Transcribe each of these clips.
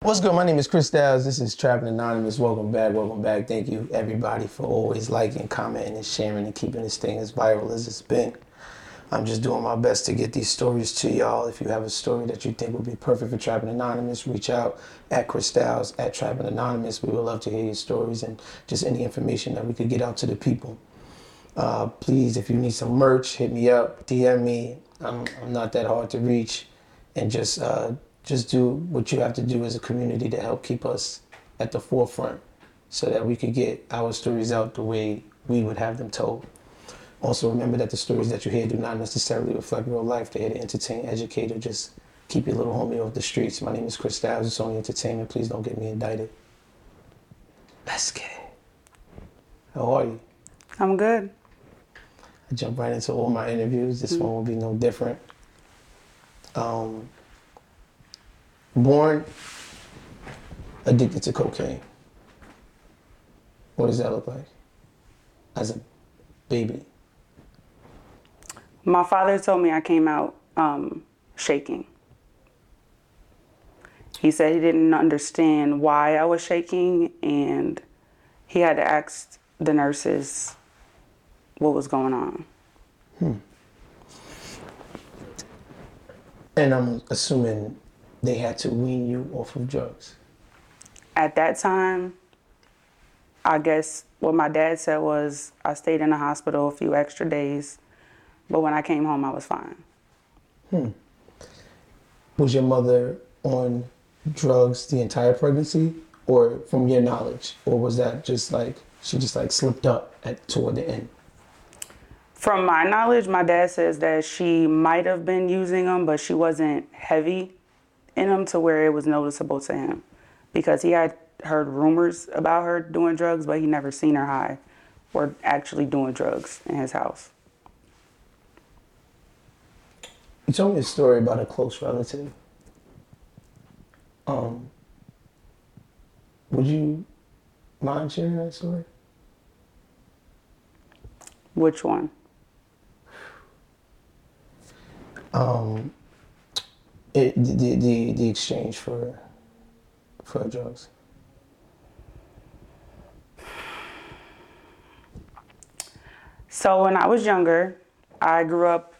What's good? My name is Chris Styles. This is Trappin Anonymous. Welcome back. Welcome back. Thank you, everybody, for always liking, commenting, and sharing and keeping this thing as viral as it's been. I'm just doing my best to get these stories to y'all. If you have a story that you think would be perfect for Trappin Anonymous, reach out at Chris Styles at Trappin Anonymous. We would love to hear your stories and just any information that we could get out to the people. Uh, please, if you need some merch, hit me up, DM me. I'm, I'm not that hard to reach, and just uh, just do what you have to do as a community to help keep us at the forefront, so that we could get our stories out the way we would have them told. Also, remember that the stories that you hear do not necessarily reflect real life. They're here to entertain, educate, or just keep your little homie off the streets. My name is Chris Styles. It's only entertainment. Please don't get me indicted. Let's get it. How are you? I'm good. I jump right into all my interviews. This one will be no different. Um, born addicted to cocaine. What does that look like? As a baby. My father told me I came out um, shaking. He said he didn't understand why I was shaking, and he had to ask the nurses what was going on. Hmm. And I'm assuming they had to wean you off of drugs. At that time, I guess what my dad said was I stayed in the hospital a few extra days, but when I came home, I was fine. Hmm. Was your mother on drugs the entire pregnancy, or from your knowledge, or was that just like she just like slipped up at toward the end? From my knowledge, my dad says that she might have been using them, but she wasn't heavy in him to where it was noticeable to him because he had heard rumors about her doing drugs, but he never seen her high or actually doing drugs in his house. You told me a story about a close relative. Um, would you mind sharing that story? Which one? Um, it, the, the the exchange for for drugs. So when I was younger, I grew up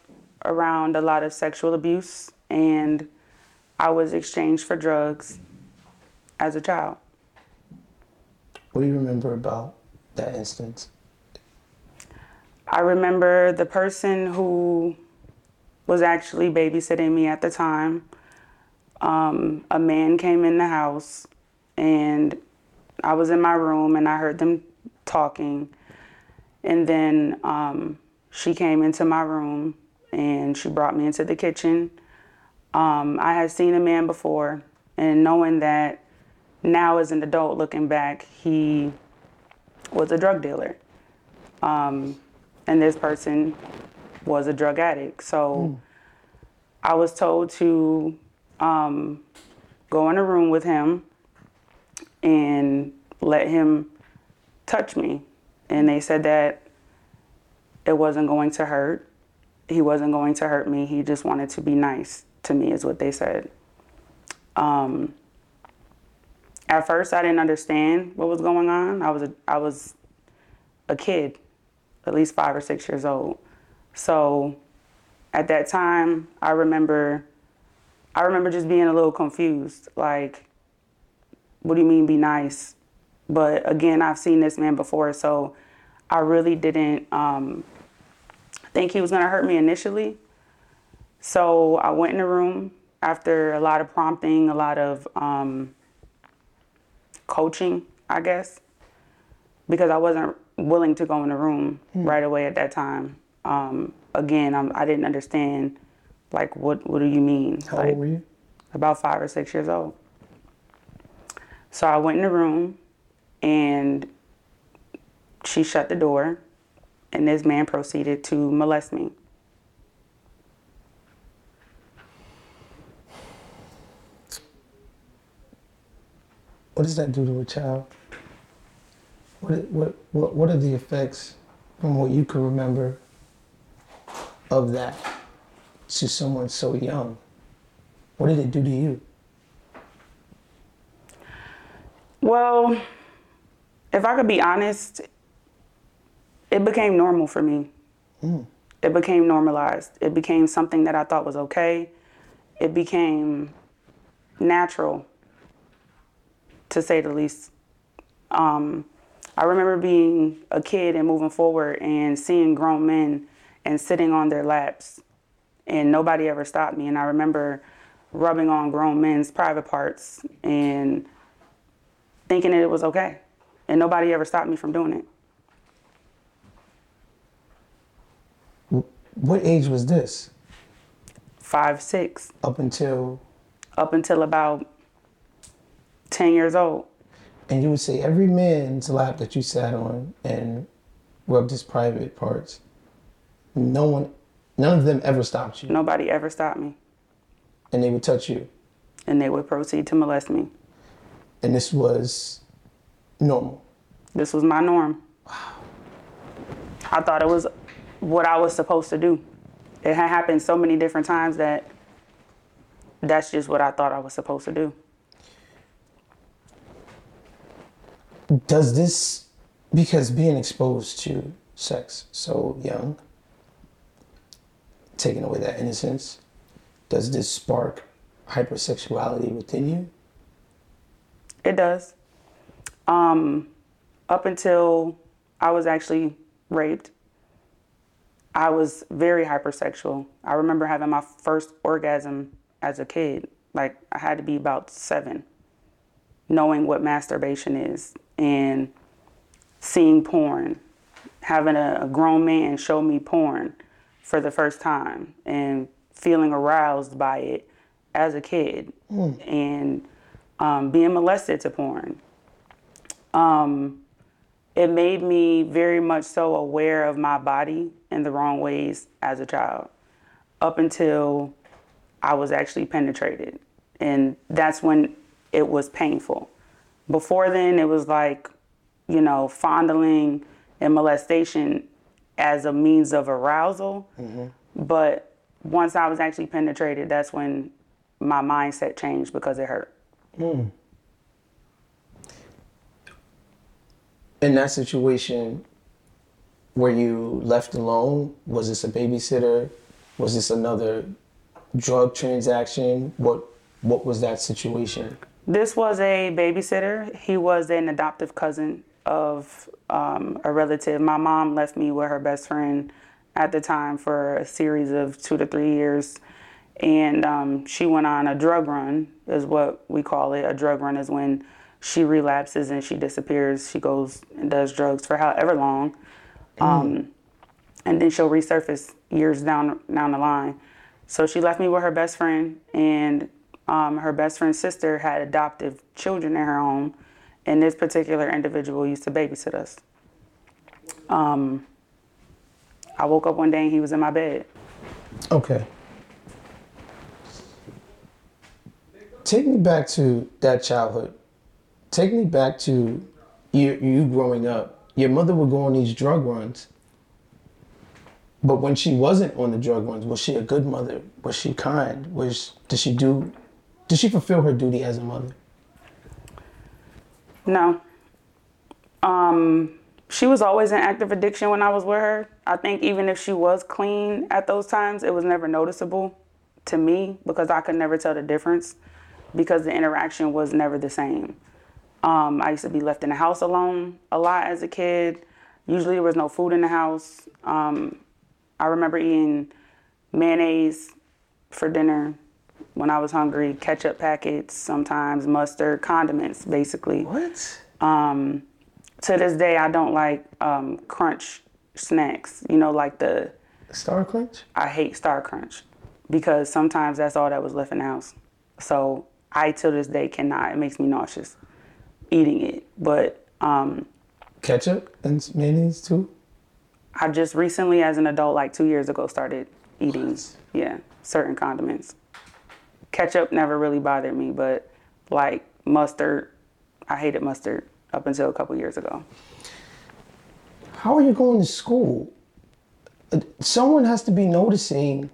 around a lot of sexual abuse and I was exchanged for drugs as a child. What do you remember about that instance? I remember the person who was actually babysitting me at the time. Um, a man came in the house and I was in my room and I heard them talking. And then um, she came into my room and she brought me into the kitchen. Um, I had seen a man before, and knowing that now as an adult looking back, he was a drug dealer. Um, and this person was a drug addict. So I was told to um, go in a room with him and let him touch me. And they said that it wasn't going to hurt. He wasn't going to hurt me. He just wanted to be nice to me, is what they said. Um, at first, I didn't understand what was going on. I was a, I was a kid, at least five or six years old. So at that time, I remember, I remember just being a little confused. Like, what do you mean be nice? But again, I've seen this man before, so I really didn't um, think he was gonna hurt me initially. So I went in the room after a lot of prompting, a lot of um, coaching, I guess, because I wasn't willing to go in the room right away at that time. Um, again, I'm, I didn't understand, like, what what do you mean? How like, old were you? about five or six years old. So I went in the room and she shut the door, and this man proceeded to molest me. What does that do to a child? What what what what are the effects from what you can remember of that to someone so young? What did it do to you? Well, if I could be honest, it became normal for me. It became normalized. It became something that I thought was okay. It became natural, to say the least. Um, I remember being a kid and moving forward and seeing grown men and sitting on their laps, and nobody ever stopped me. And I remember rubbing on grown men's private parts and thinking that it was okay. And nobody ever stopped me from doing it. What age was this? Five, six, Up until up until about 10 years old. and you would say every man's lap that you sat on and rubbed his private parts, no one none of them ever stopped you. Nobody ever stopped me. And they would touch you. And they would proceed to molest me. And this was normal. This was my norm. Wow. I thought it was what I was supposed to do. It had happened so many different times that that's just what I thought I was supposed to do. Does this, because being exposed to sex so young, taking away that innocence, does this spark hypersexuality within you? It does. Um, up until I was actually raped, I was very hypersexual. I remember having my first orgasm as a kid. Like, I had to be about seven, knowing what masturbation is and seeing porn, having a, a grown man show me porn for the first time and feeling aroused by it as a kid and um, being molested to porn. Um, it made me very much so aware of my body in the wrong ways as a child up until I was actually penetrated. And that's when it was painful. Before then, it was like, you know, fondling and molestation as a means of arousal. Mm-hmm. But once I was actually penetrated, that's when my mindset changed because it hurt. Hmm. In that situation, were you left alone? Was this a babysitter? Was this another drug transaction? What what was that situation? This was a babysitter. He was an adoptive cousin of um, a relative. My mom left me with her best friend at the time for a series of two to three years. And um, she went on a drug run, is what we call it. A drug run is when she relapses and she disappears. She goes and does drugs for however long. Um, and then she'll resurface years down down the line. So she left me with her best friend, and um, her best friend's sister had adoptive children in her home, and this particular individual used to babysit us. Um, I woke up one day and he was in my bed. Okay. Take me back to that childhood. Take me back to you, you growing up. Your mother would go on these drug runs. But when she wasn't on the drug runs, was she a good mother? Was she kind? Was did she do did she fulfill her duty as a mother? No. Um, she was always in active addiction when I was with her. I think even if she was clean at those times, it was never noticeable to me because I could never tell the difference because the interaction was never the same. Um, I used to be left in the house alone a lot as a kid. Usually there was no food in the house. Um, I remember eating mayonnaise for dinner when I was hungry, ketchup packets, sometimes mustard, condiments, basically. What? Um, to this day, I don't like um, crunch snacks. You know, like the Star Crunch? I hate Star Crunch because sometimes that's all that was left in the house. So I, till this day, cannot. It makes me nauseous eating it. But um, Ketchup and mayonnaise too. I just recently, as an adult, like two years ago, started eating, yeah, certain condiments. Ketchup never really bothered me, but like mustard, I hated mustard up until a couple years ago. How are you going to school? Uh, Someone has to be noticing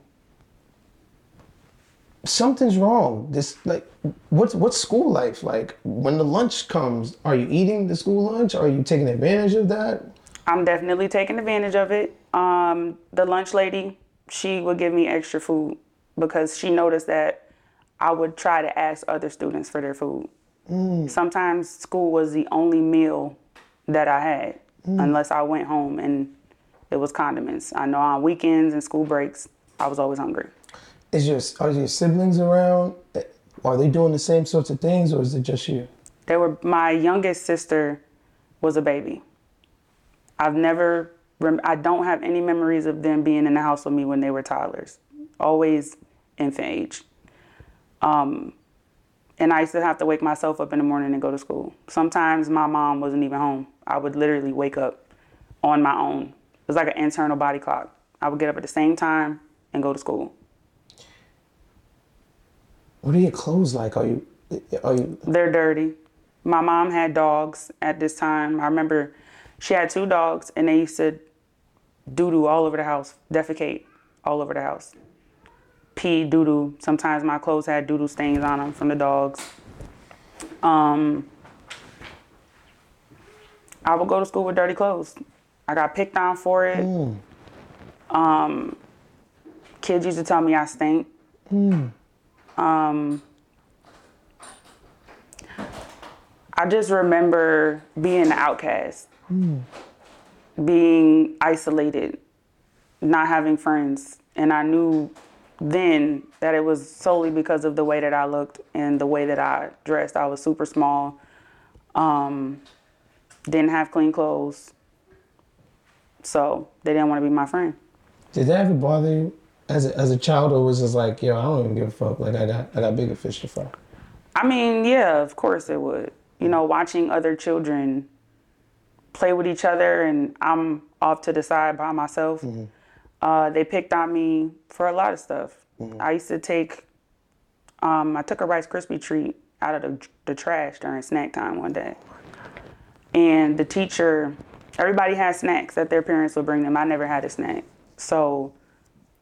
something's wrong. This like what's what's school life like? When the lunch comes, are you eating the school lunch? Are you taking advantage of that? I'm definitely taking advantage of it. Um, the lunch lady, she would give me extra food because she noticed that I would try to ask other students for their food. Mm. Sometimes school was the only meal that I had, mm. unless I went home and it was condiments. I know on weekends and school breaks, I was always hungry. Is your are your siblings around? Are they doing the same sorts of things, or is it just you? They were my youngest sister was a baby. I've never I don't have any memories of them being in the house with me when they were toddlers. Always infant age. Um and I used to have to wake myself up in the morning and go to school. Sometimes my mom wasn't even home. I would literally wake up on my own. It was like an internal body clock. I would get up at the same time and go to school. What are your clothes like? Are you are you They're dirty. My mom had dogs at this time. I remember she had two dogs and they used to doo doo all over the house, defecate all over the house. Pee, doo doo. Sometimes my clothes had doo doo stains on them from the dogs. Um, I would go to school with dirty clothes. I got picked on for it. Um, kids used to tell me I stink. Um, I just remember being an outcast, being isolated, not having friends. And I knew then that it was solely because of the way that I looked and the way that I dressed. I was super small, um, didn't have clean clothes. So they didn't want to be my friend. Did that ever bother you as a, as a child, or was it just like, yo, I don't even give a fuck. Like I got I got bigger fish to fry. I mean, yeah, of course it would. You know, watching other children play with each other and I'm off to the side by myself. Uh, they picked on me for a lot of stuff. I used to take, um, I took a Rice Krispie treat out of the, the trash during snack time one day. And the teacher, everybody had snacks that their parents would bring them. I never had a snack. So,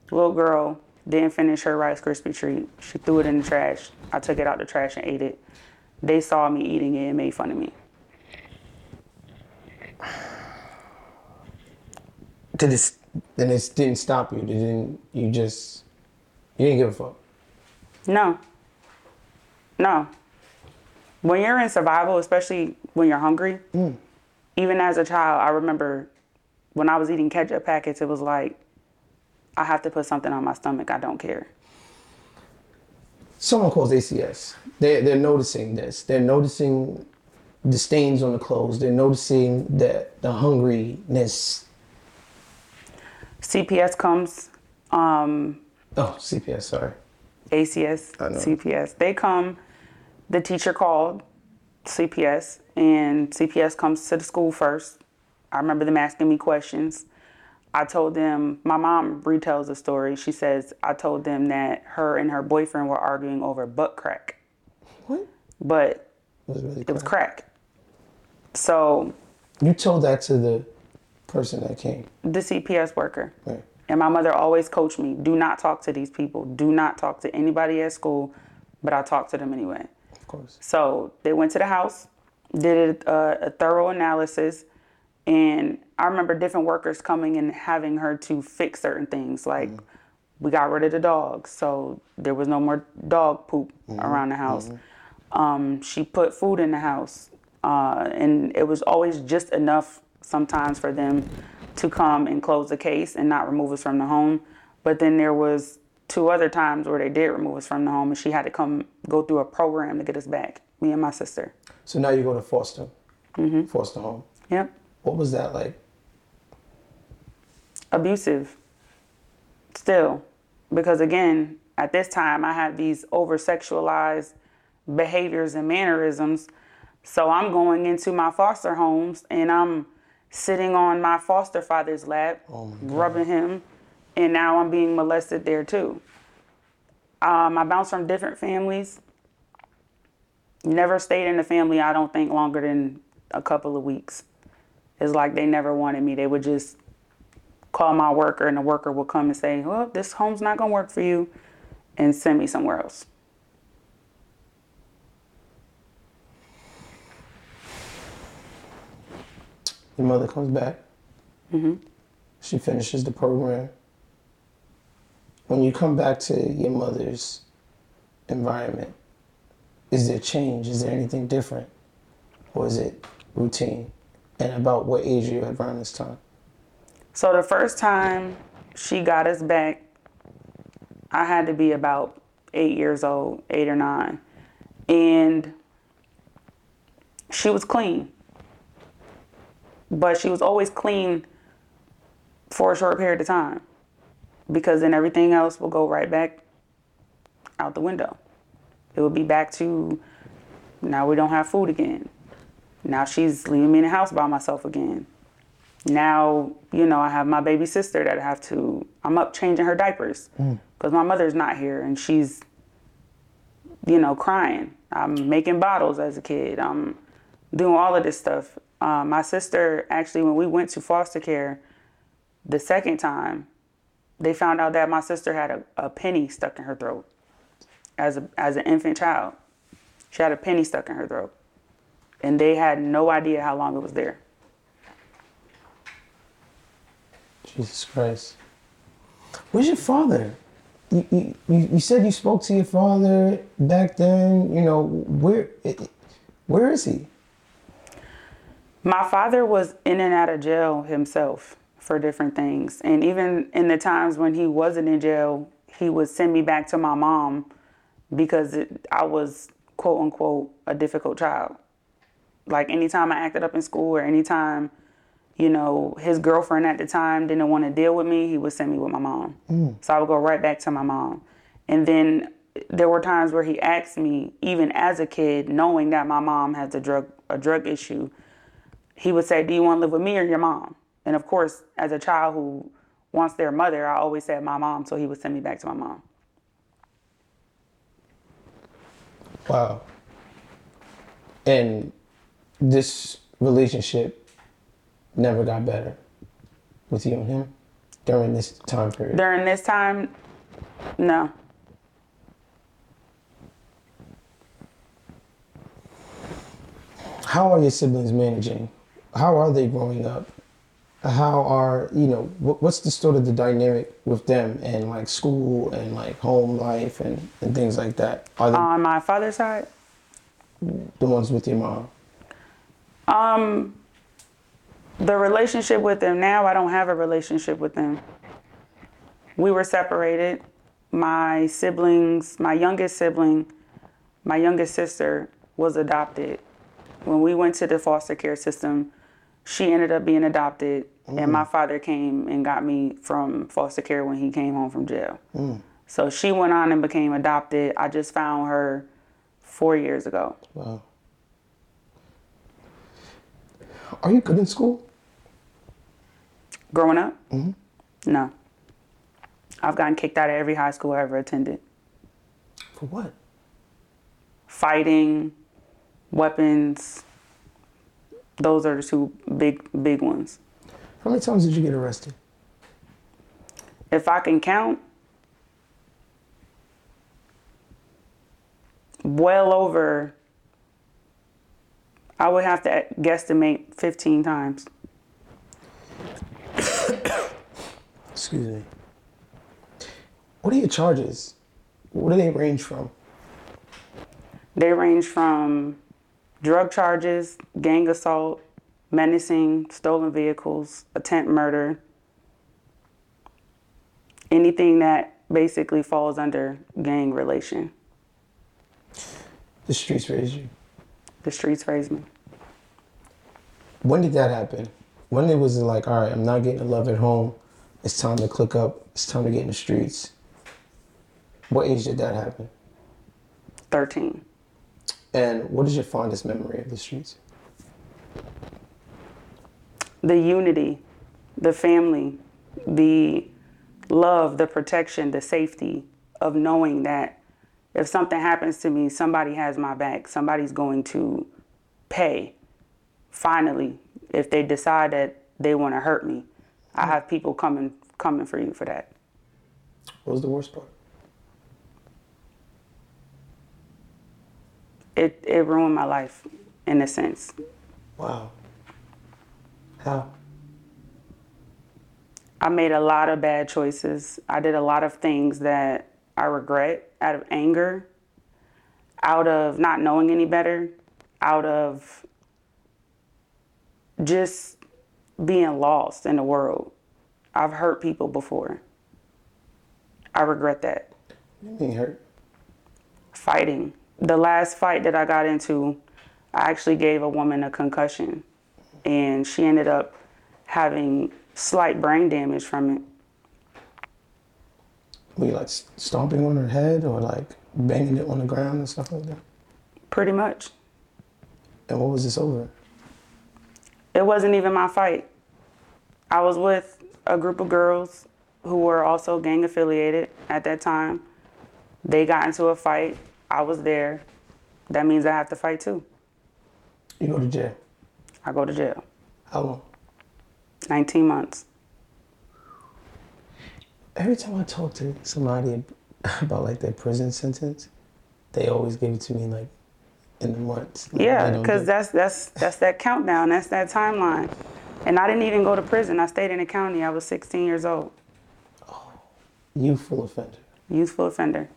little girl didn't finish her Rice Krispie treat. She threw it in the trash. I took it out the trash and ate it. They saw me eating it and made fun of me. Did it? Then it didn't stop you. Didn't you just you didn't give a fuck? No. No. When you're in survival, especially when you're hungry, mm. even as a child, I remember when I was eating ketchup packets, it was like, I have to put something on my stomach. I don't care. Someone calls ACS. They they're noticing this. They're noticing the stains on the clothes. They're noticing that the hungriness. CPS comes, um, Oh, CPS. Sorry. ACS, CPS. They come, the teacher called CPS, and CPS comes to the school first. I remember them asking me questions. I told them, my mom retells the story. She says, I told them that her and her boyfriend were arguing over butt crack, What? but It was really it was crack. crack. So You told that to the person that came. the CPS worker. Right. And my mother always coached me do not talk to these people, do not talk to anybody at school, but I talked to them anyway. Of course. So they went to the house, did a, a thorough analysis, and I remember different workers coming and having her to fix certain things. Like we got rid of the dogs, so there was no more dog poop around the house. Um, she put food in the house, uh, and it was always just enough sometimes for them to come and close the case and not remove us from the home. But then there was two other times where they did remove us from the home, and she had to come go through a program to get us back. Me and my sister. So now you go to foster. Mm-hmm. Foster home. Yep. What was that like? abusive still because again at this time i had these over sexualized behaviors and mannerisms So I'm going into my foster homes and I'm sitting on my foster father's lap, rubbing him, and now I'm being molested there too. Um, I bounced from different families. Never stayed in a family, I don't think, longer than a couple of weeks. It's like they never wanted me. They would just call my worker, and the worker would come and say, Well, this home's not going to work for you, and send me somewhere else. Your mother comes back. Mm-hmm. She finishes the program. When you come back to your mother's environment, is there change? Is there anything different? Or is it routine? And about what age are you at around this time? So the first time she got us back, I had to be about eight years old, eight or nine. And she was clean. But she was always clean for a short period of time because then everything else will go right back out the window. It would be back to now we don't have food again. Now she's leaving me in the house by myself again. Now, you know, I have my baby sister that I have to, I'm up changing her diapers hmm. because my mother's not here and she's, you know, crying. I'm making bottles as a kid. I'm doing all of this stuff. Um, my sister, actually, when we went to foster care the second time, they found out that my sister had a, a penny stuck in her throat as, a, as an infant child. She had a penny stuck in her throat. And they had no idea how long it was there. Jesus Christ. Where's your father? You, you, you said you spoke to your father back then. You know, where where is he? My father was in and out of jail himself for different things. And even in the times when he wasn't in jail, he would send me back to my mom because it, I was, quote unquote, a difficult child. Like anytime I acted up in school or anytime, you know, his girlfriend at the time didn't want to deal with me, he would send me with my mom. Mm. So I would go right back to my mom. And then there were times where he asked me, even as a kid, knowing that my mom has a drug a drug issue, he would say, "Do you want to live with me or your mom?" And of course, as a child who wants their mother, I always said my mom, so he would send me back to my mom. Wow. And this relationship never got better with you and him during this time period. During this time, no. How are your siblings managing? How are they growing up? How are you know what, what's the sort of the dynamic with them and like school and like home life and, and things like that? Are they On my father's side, the ones with your mom? um, the relationship with them now, I don't have a relationship with them. We were separated. My siblings, my youngest sibling, my youngest sister was adopted. When we went to the foster care system, she ended up being adopted, and my mm. father came and got me from foster care when he came home from jail. Mm. So she went on and became adopted. I just found her four years ago. Wow. Are you good in school? Growing up? Mm-hmm. No. I've gotten kicked out of every high school I ever attended. For what? Fighting, weapons. Those are the two big, big ones. How many times did you get arrested? If I can count, well over, I would have to guesstimate 15 times. Excuse me. What are your charges? What do they range from? They range from drug charges, gang assault, menacing, stolen vehicles, attempt murder, anything that basically falls under gang relation. The streets raised you. The streets raised me. When did that happen? When it was like, all right, I'm not getting the love at home. It's time to click up. It's time to get in the streets. What age did that happen? 13. And what is your fondest memory of the streets? The unity, the family, the love, the protection, the safety of knowing that if something happens to me, somebody has my back. Somebody's going to pay. Finally, if they decide that they want to hurt me, I have people coming coming for you for that. What was the worst part? It it ruined my life in a sense. Wow. How? I made a lot of bad choices. I did a lot of things that I regret out of anger, out of not knowing any better, out of just being lost in the world. I've hurt people before. I regret that. You being hurt? Fighting. The last fight that I got into, I actually gave a woman a concussion, and she ended up having slight brain damage from it. Were you like stomping on her head or like banging it on the ground and stuff like that? Pretty much. And what was this over? It wasn't even my fight. I was with a group of girls who were also gang affiliated at that time. They got into a fight. I was there. That means I have to fight too. You go to jail. I go to jail. How long? 19 months. Every time I talk to somebody about like their prison sentence, they always give it to me like in the months. Like, Yeah, because that's that's that's that countdown. That's that timeline. And I didn't even go to prison. I stayed in the county. I was 16 years old. Oh, youthful offender. Youthful offender.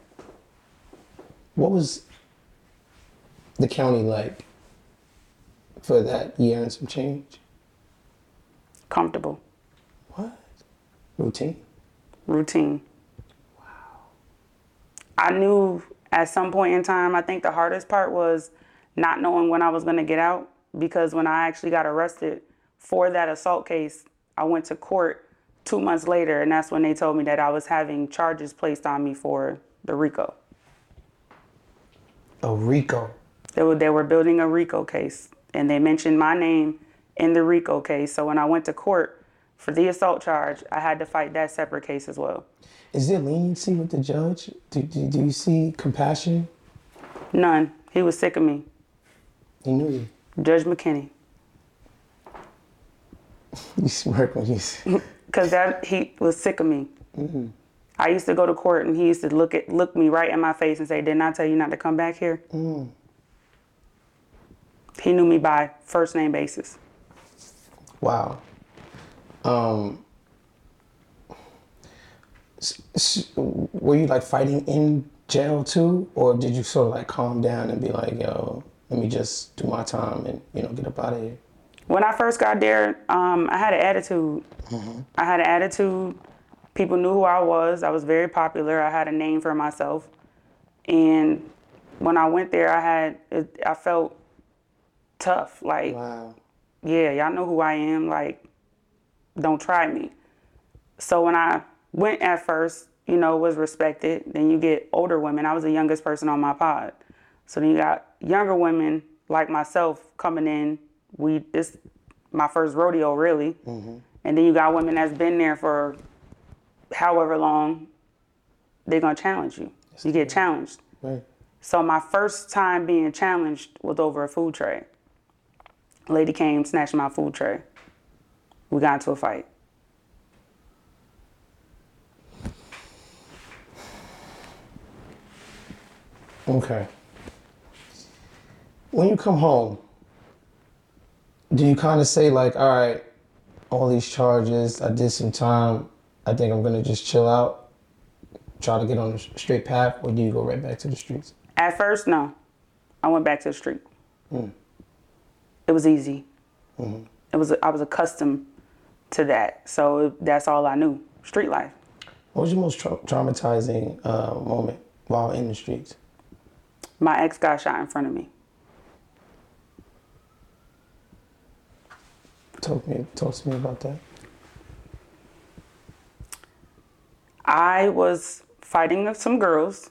What was the county like for that year and some change? Comfortable. What? Routine? routine. Wow. I knew at some point in time, I think the hardest part was not knowing when I was going to get out because when I actually got arrested for that assault case, I went to court two months later, and that's when they told me that I was having charges placed on me for the RICO. Oh, Rico. They were, they were building a RICO case, and they mentioned my name in the RICO case. So when I went to court for the assault charge, I had to fight that separate case as well. Is there leniency with the judge? Do, do, do you see compassion? None. He was sick of me. He knew you. Judge McKinney. You smirk when you say Cause that he was sick of me. Mm-hmm. I used to go to court and he used to look at look me right in my face and say, "Didn't I tell you not to come back here?" He knew me by first name basis. Wow. Um, were you like fighting in jail too, or did you sort of like calm down and be like, "Yo, let me just do my time and you know get up out of here"? When I first got there, um, I had an attitude. I had an attitude. People knew who I was. I was very popular. I had a name for myself. And when I went there, I had it, I felt tough. Like Wow. yeah, y'all know who I am. Like, don't try me. So when I went at first, you know, was respected. Then you get older women. I was the youngest person on my pod. So then you got younger women like myself coming in. We this my first rodeo really. Mm-hmm. And then you got women that's been there for however long. They're gonna challenge you. You get challenged. Right. So my first time being challenged was over a food tray. A lady came, snatched my food tray. We got into a fight. Okay. When you come home, do you kind of say like, "All right, all these charges, I did some time. I think I'm gonna just chill out, try to get on the straight path," or do you go right back to the streets? At first, no. I went back to the street. It was easy. It was I was accustomed to that, so that's all I knew. Street life. What was your most tra- traumatizing uh, moment while in the streets? My ex got shot in front of me. Talk me, talk to me about that. I was fighting with some girls,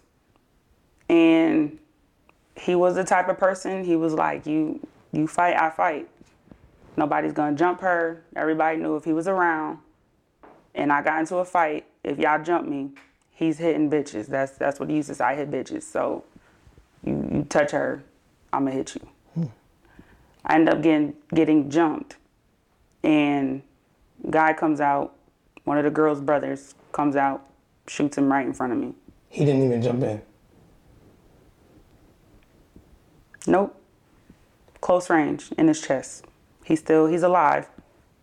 and he was the type of person. He was like, "You, you fight, I fight. Nobody's gonna jump her." Everybody knew if he was around, and I got into a fight, if y'all jump me, he's hitting bitches. That's that's what he used to say. I hit bitches. So, you you touch her, I'm gonna hit you. Hmm. I end up getting getting jumped, and guy comes out. One of the girl's brothers comes out, shoots him right in front of me. He didn't even jump in. Nope. Close range in his chest. He's still he's alive,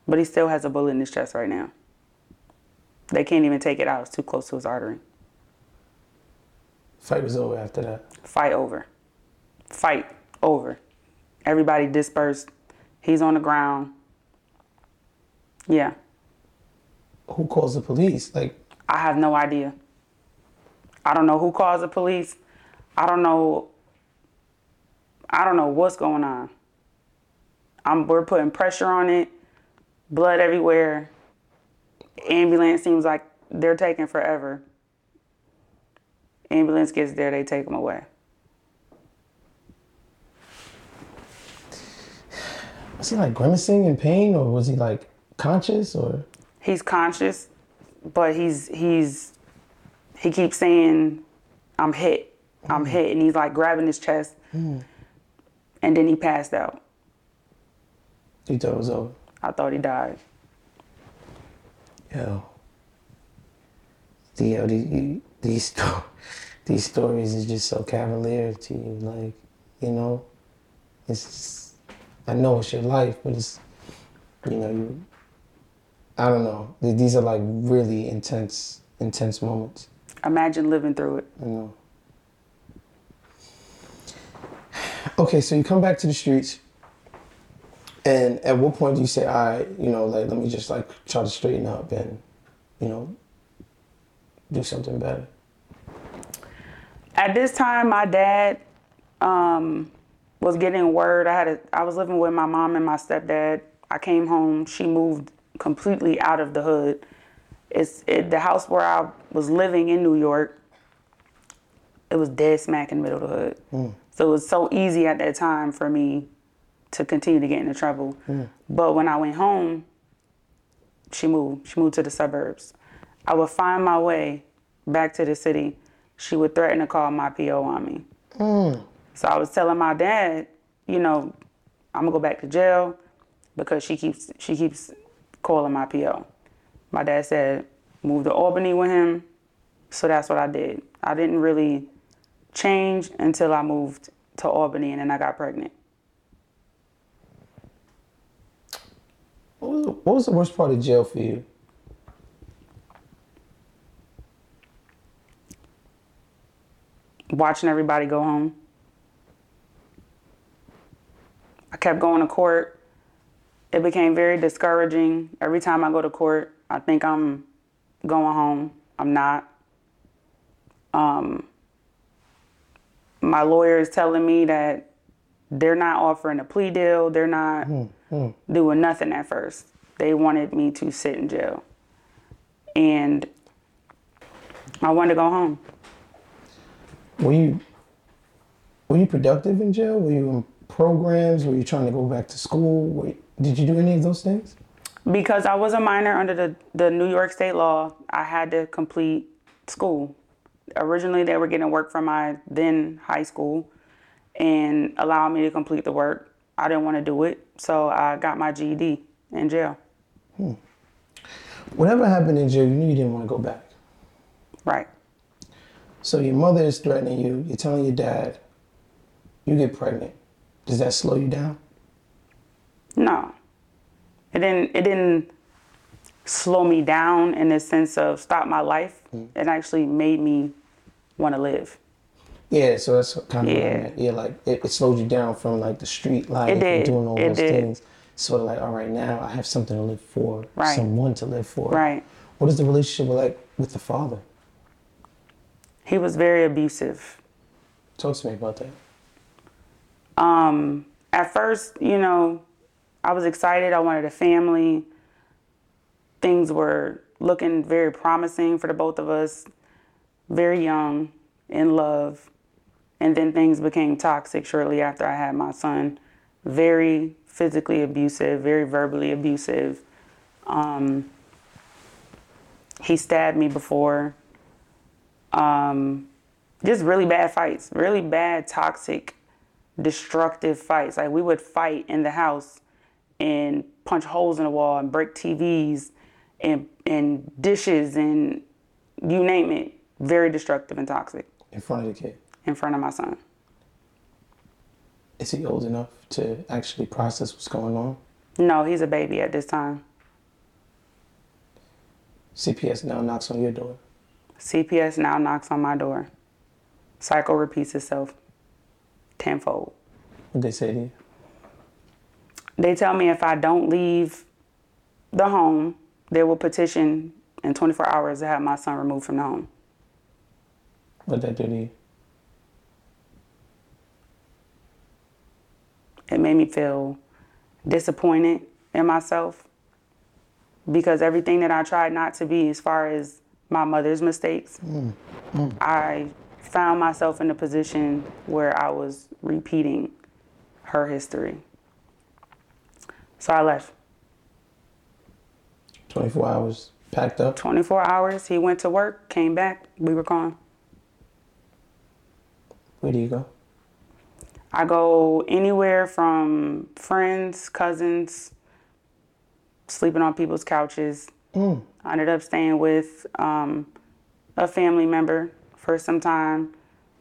but he still has a bullet in his chest right now. They can't even take it out. It's too close to his artery. Fight was over after that. Fight over. Fight over. Everybody dispersed. He's on the ground. Yeah. Who calls the police? Like, I have no idea. I don't know who calls the police. I don't know. I don't know what's going on. I'm, we're putting pressure on it. Blood everywhere. Ambulance seems like they're taking forever. Ambulance gets there, they take them away. was he like grimacing in pain, or was he like conscious, or? He's conscious, but he's he's he keeps saying, "I'm hit, I'm mm. hit," and he's like grabbing his chest, mm. and then he passed out. You thought it was over. I thought he died. Yo. The, yo, these, these, these stories is just so cavalier to you. Like, you know, it's just, I know it's your life, but it's, you know, you, I don't know. These are like really intense, intense moments, Imagine living through it. you know. Okay, so you come back to the streets, and at what point do you say, all right, you know, like, let me just like try to straighten up and, you know, do something better? At this time, my dad um, was getting word. I had a, I was living with my mom and my stepdad. I came home. She moved completely out of the hood. It's it, the house where I was living in New York. It was dead smack in the middle of the hood. Mm. So it was so easy at that time for me to continue to get into trouble. Mm. But when I went home, she moved. She moved to the suburbs. I would find my way back to the city. She would threaten to call my PO on me. Mm. So I was telling my dad, you know, I'm gonna go back to jail because she keeps she keeps calling my PO. My dad said, move to Albany with him. So that's what I did. I didn't really change until I moved to Albany and then I got pregnant. What was, the, what was the worst part of jail for you? watching everybody go home. I kept going to court. It became very discouraging. Every time I go to court, I think I'm going home. I'm not. Um, my lawyer is telling me that they're not offering a plea deal. They're not doing nothing at first. They wanted me to sit in jail. And I wanted to go home. Were you were you productive in jail? Were you in programs? Were you trying to go back to school? Were you- did you do any of those things? Because I was a minor under the, the New York state law, I had to complete school. Originally, they were getting work from my then high school and allowing me to complete the work. I didn't want to do it, so I got my GED in jail. Hmm. Whatever happened in jail, you knew you didn't want to go back. Right. So your mother is threatening you. You're telling your dad. You get pregnant. Does that slow you down? No. It didn't it didn't slow me down in the sense of stop my life. It actually made me want to live. Yeah, so that's kind of Yeah. meant. Yeah, like it, it slowed you down from like the street life and doing all It those did. things. Sort of like, all right, now I have something to live for, Right. someone to live for. Right. What is the relationship like with the father? He was very abusive. Talk to me about that. Um, at first, you know, I was excited. I wanted a family. Things were looking very promising for the both of us. Very young, in love. And then things became toxic shortly after I had my son. Very physically abusive, very verbally abusive. Um, he stabbed me before. Um, just really bad fights, really bad, toxic, destructive fights. Like we would fight in the house and punch holes in the wall and break TVs and and dishes and you name it. Very destructive and toxic In front of the kid. in front of my son. Is he old enough to actually process what's going on? No, he's a baby at this time. CPS now knocks on your door. CPS now knocks on my door. Cycle repeats itself tenfold. What they say to you? They tell me if I don't leave the home, they will petition in 24 hours to have my son removed from the home. What that do to you? It made me feel disappointed in myself because everything that I tried not to be, as far as my mother's mistakes, I found myself in a position where I was repeating her history. So I left. 24 hours packed up. 24 hours, he went to work, came back, we were gone. Where do you go? I go anywhere from friends, cousins, sleeping on people's couches. I ended up staying with um, a family member for some time.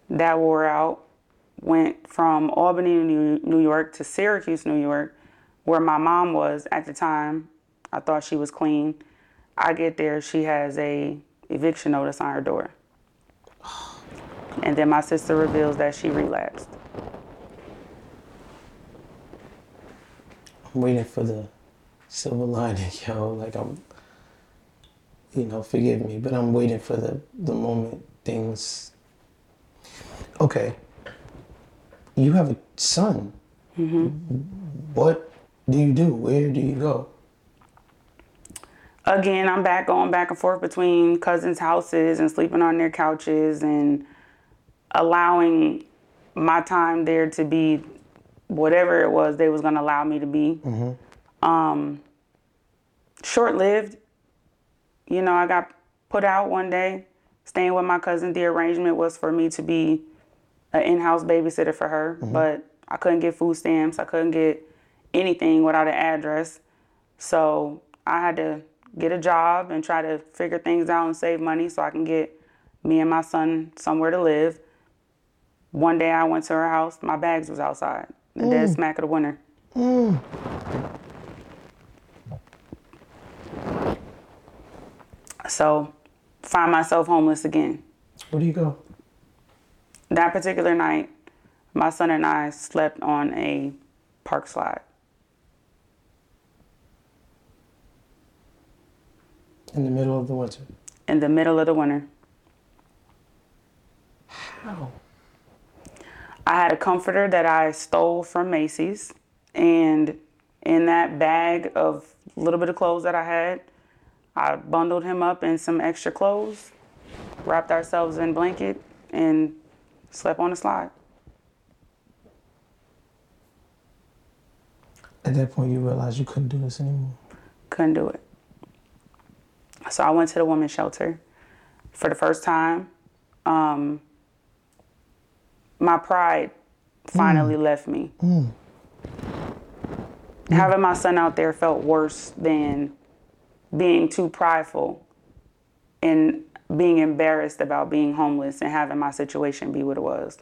That wore out. Went from Albany, New York to Syracuse, New York, where my mom was at the time. I thought she was clean. I get there, she has a eviction notice on her door. And then my sister reveals that she relapsed. I'm waiting for the silver lining, yo. Like I'm, you know, forgive me, but I'm waiting for the the moment things. Okay. You have a son. Mm-hmm. What do you do? Where do you go? again, I'm back going back and forth between cousins' houses and sleeping on their couches and allowing my time there to be whatever it was they was gonna allow me to be. Um, short lived. You know, I got put out one day, staying with my cousin. The arrangement was for me to be an in-house babysitter for her, but I couldn't get food stamps. I couldn't get anything without an address. So I had to get a job and try to figure things out and save money so I can get me and my son somewhere to live. One day I went to her house, my bags was outside, the dead mm. smack of the winter. Mm. So find myself homeless again. Where do you go? That particular night, my son and I slept on a park slide. In the middle of the winter. in the middle of the winter. How? I had a comforter that I stole from Macy's, and in that bag of a little bit of clothes that I had, I bundled him up in some extra clothes, wrapped ourselves in blanket, and slept on the slide. At that point, you realized you couldn't do this anymore. Couldn't do it. So I went to the women's shelter for the first time. Um, my pride finally mm. left me. Mm. Mm. Having my son out there felt worse than being too prideful and being embarrassed about being homeless and having my situation be what it was.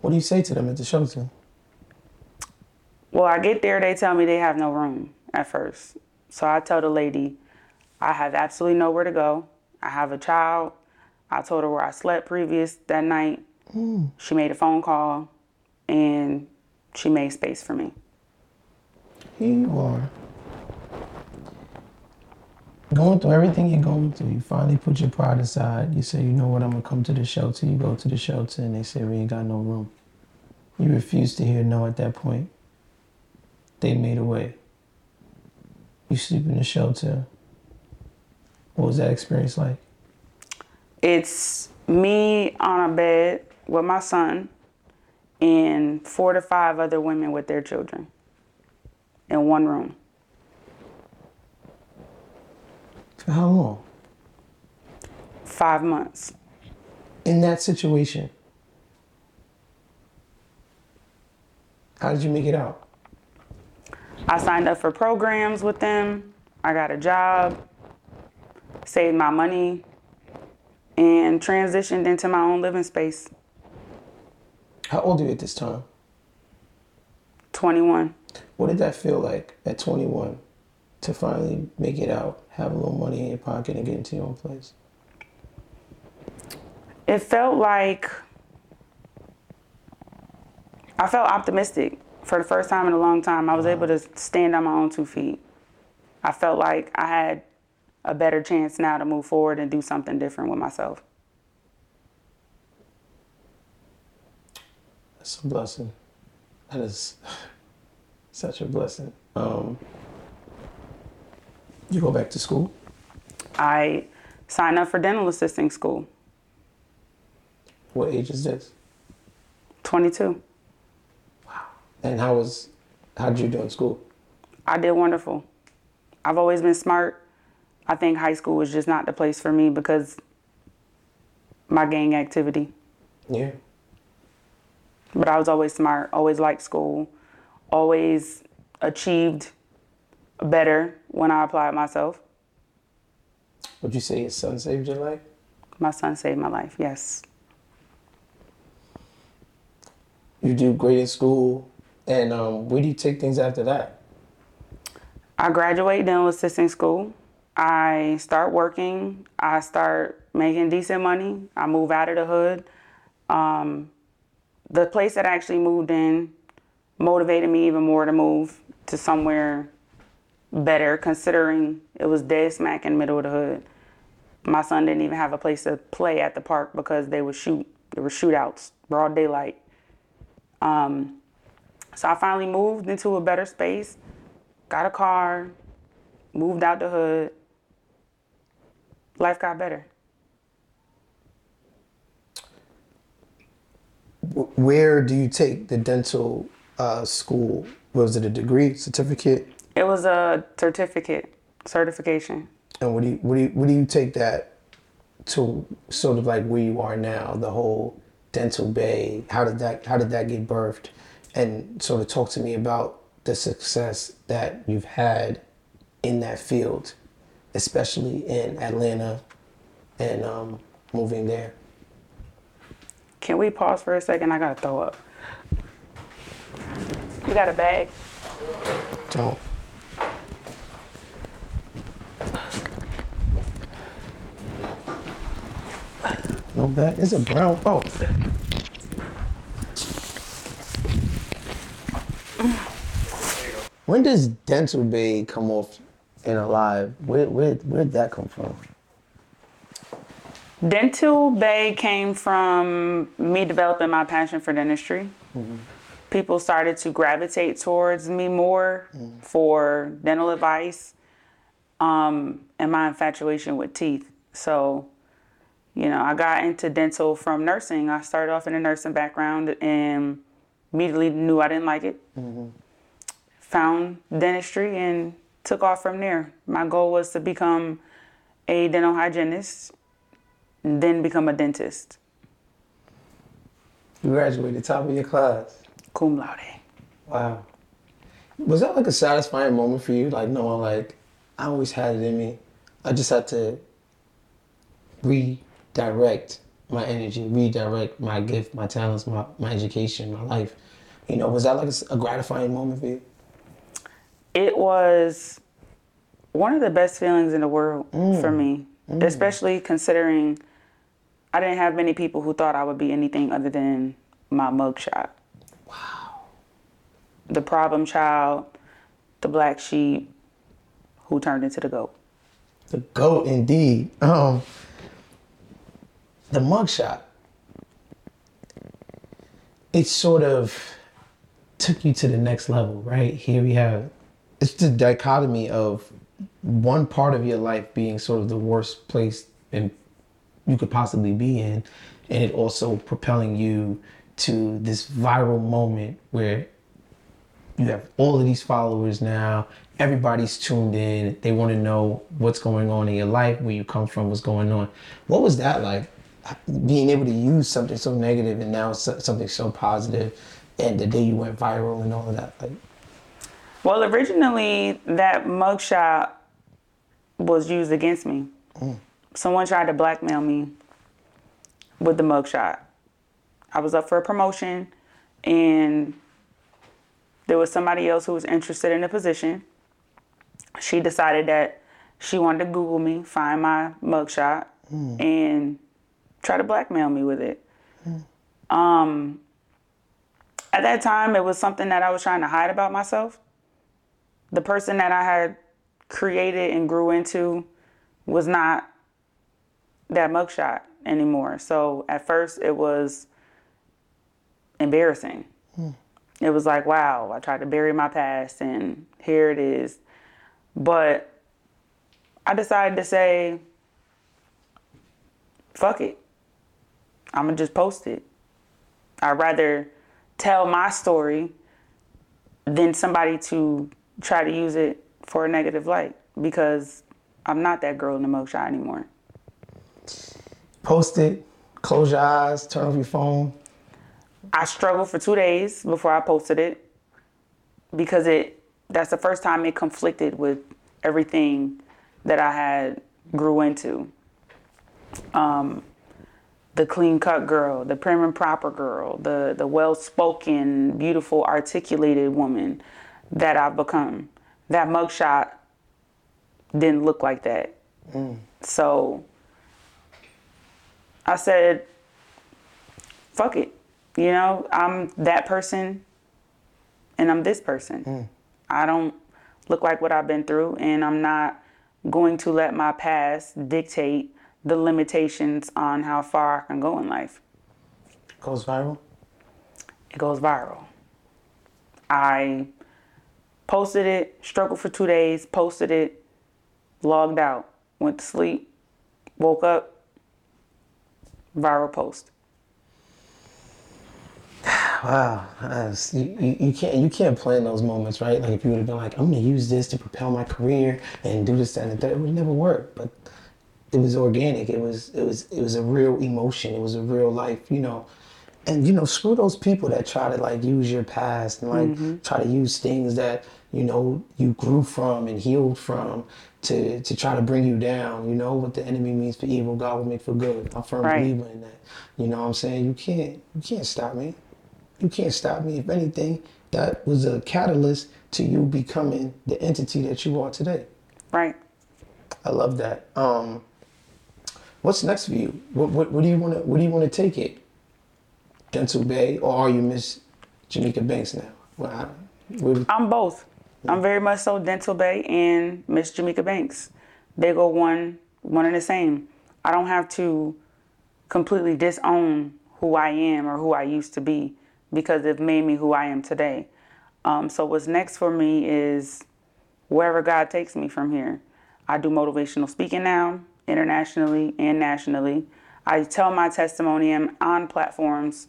What do you say to them at the shelter? Well, I get there, they tell me they have no room at first. So I tell the lady, I have absolutely nowhere to go. I have a child. I told her where I slept previous that night. Mm. She made a phone call and she made space for me. Here you are. Going through everything you're going through, you finally put your pride aside. You say, you know what, I'm gonna come to the shelter. You go to the shelter and they say, we ain't got no room. You refuse to hear no at that point. They made a way. You sleep in the shelter. What was that experience like? It's Me on a bed with my son and four to five other women with their children in one room. For how long? Five months. In that situation, how did you make it out? I signed up for programs with them. I got a job, saved my money, and transitioned into my own living space. How old are you at this time? 21. What did that feel like at 21 to finally make it out, have a little money in your pocket, and get into your own place? It felt like I felt optimistic for the first time in a long time. I was able to stand on my own two feet. I felt like I had a better chance now to move forward and do something different with myself. That's a blessing. That is such a blessing. Um, you go back to school? I signed up for dental assisting school, What age is this? 22. And how was how did you do in school? I did wonderful. I've always been smart. I think high school was just not the place for me because my gang activity. Yeah. But I was always smart, always liked school, always achieved better when I applied myself. Would you say your son saved your life? My son saved my life, yes. You do great in school, and um, where do you take things after that? I graduate dental assisting school. I start working. I start making decent money. I move out of the hood. Um, the place that I actually moved in motivated me even more to move to somewhere better, considering it was dead smack in the middle of the hood. My son didn't even have a place to play at the park because they would shoot. There were shootouts, broad daylight. Um, so I finally moved into a better space, got a car, moved out the hood. Life got better. Where do you take the dental uh, school? Was it a degree, certificate? It was a certificate, certification. And what do you what do you what do you take that to sort of like where you are now, the whole dental bay? How did that how did that get birthed? And sort of talk to me about the success that you've had in that field, especially in Atlanta and um, moving there. Can we pause for a second? I gotta throw up. You got a bag? Don't. No bag. It's a brown. Oh. When does Dental Bay come off in Alive? Where where where'd that come from? Dental Bay came from me developing my passion for dentistry. Mm-hmm. People started to gravitate towards me more mm. for dental advice um, and my infatuation with teeth. So, you know, I got into dental from nursing. I started off in a nursing background and immediately knew I didn't like it. Mm-hmm. Found dentistry and took off from there. My goal was to become a dental hygienist and then become a dentist. You graduated top of your class. Cum laude. Wow. Was that like a satisfying moment for you? Like knowing like I always had it in me. I just had to redirect my energy, redirect my gift, my talents, my, my education, my life. You know, was that like a gratifying moment for you? It was one of the best feelings in the world for me, especially considering I didn't have many people who thought I would be anything other than my mugshot. Wow. The problem child, the black sheep, who turned into the goat. The goat indeed. Um the mugshot. It sort of took you to the next level, right? Here we have it's the dichotomy of one part of your life being sort of the worst place you could possibly be in, and it also propelling you to this viral moment where you have all of these followers now. Everybody's tuned in. They want to know what's going on in your life, where you come from, what's going on. What was that like? Being able to use something so negative and now something so positive, and the day you went viral and all of that. Like, Well, originally that mugshot was used against me. Mm. Someone tried to blackmail me with the mugshot. I was up for a promotion and there was somebody else who was interested in the position. She decided that she wanted to Google me, find my mugshot, mm. and try to blackmail me with it. Mm. Um, at that time, it was something that I was trying to hide about myself the person that I had created and grew into was not that mugshot anymore. So at first it was embarrassing. Hmm. It was like, wow, I tried to bury my past and here it is. But I decided to say, fuck it. I'm going to just post it. I'd rather tell my story than somebody to try to use it for a negative light because I'm not that girl in the mugshot anymore. post it, close your eyes, turn off your phone. I struggled for two days before I posted it because it that's the first time it conflicted with everything that I had grew into. Um, the clean cut girl, the prim and proper girl, the the well spoken, beautiful, articulated woman that I've become. That mugshot didn't look like that. Mm. So I said, fuck it. You know, I'm that person and I'm this person. Mm. I don't look like what I've been through, and I'm not going to let my past dictate the limitations on how far I can go in life. It Goes viral. It goes viral. I posted it, struggled for two days, posted it, logged out, went to sleep, woke up, viral post. Wow, you, you, you can't you can't plan those moments, right? Like if you would have been like, I'm gonna use this to propel my career and do this that, and third, it would never work. But it was organic. It was it was it was a real emotion. It was a real life, you know. And you know, screw those people that try to like use your past and like mm-hmm. try to use things that you know you grew from and healed from to to try to bring you down. You know what the enemy means for evil, God will make for good. I'm a firm Right. believer in that. You know what I'm saying? You can't you can't stop me. You can't stop me. If anything, that was a catalyst to you becoming the entity that you are today. Right. I love that. Um, what's next for you? What, what, what do you want to? What do you want to take it? Dental Bay, or are you Miss Jameeka Banks now? Well, I, I'm both. I'm very much so Dental Bay and Miss Jameeka Banks. They go one one and the same. I don't have to completely disown who I am or who I used to be because it made me who I am today. Um, so what's next for me is wherever God takes me from here. I do motivational speaking now, internationally and nationally. I tell my testimony on- on platforms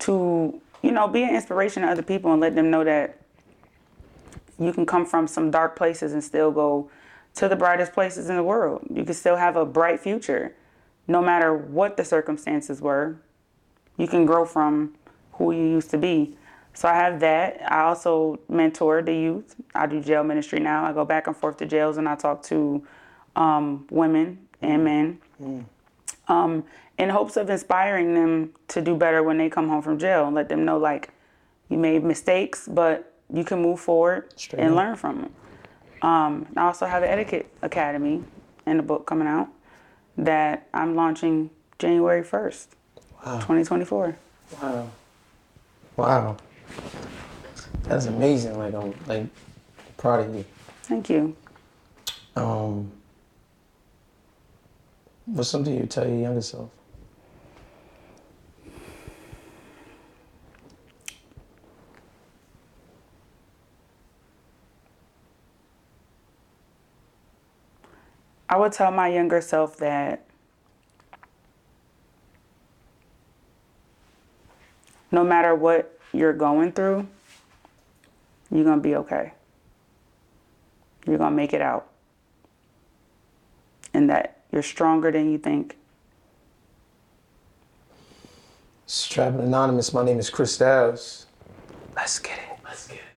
to, you know, be an inspiration to other people and let them know that you can come from some dark places and still go to the brightest places in the world. You can still have a bright future no matter what the circumstances were. You can grow from who you used to be. So I have that. I also mentor the youth. I do jail ministry now. I go back and forth to jails and I talk to um, women and men um, in hopes of inspiring them to do better when they come home from jail and let them know like you made mistakes, but you can move forward Straight and up. learn from them. Um, I also have an etiquette academy and a book coming out that I'm launching January 1st, 2024. wow, wow, that's amazing. Like I'm like proud of you. Thank you. Um, what's something you tell your younger self? I would tell my younger self that no matter what you're going through, you're going to be okay. You're going to make it out. And that you're stronger than you think. Strapping Anonymous, my name is Chris Stavs. Let's get it. Let's get it.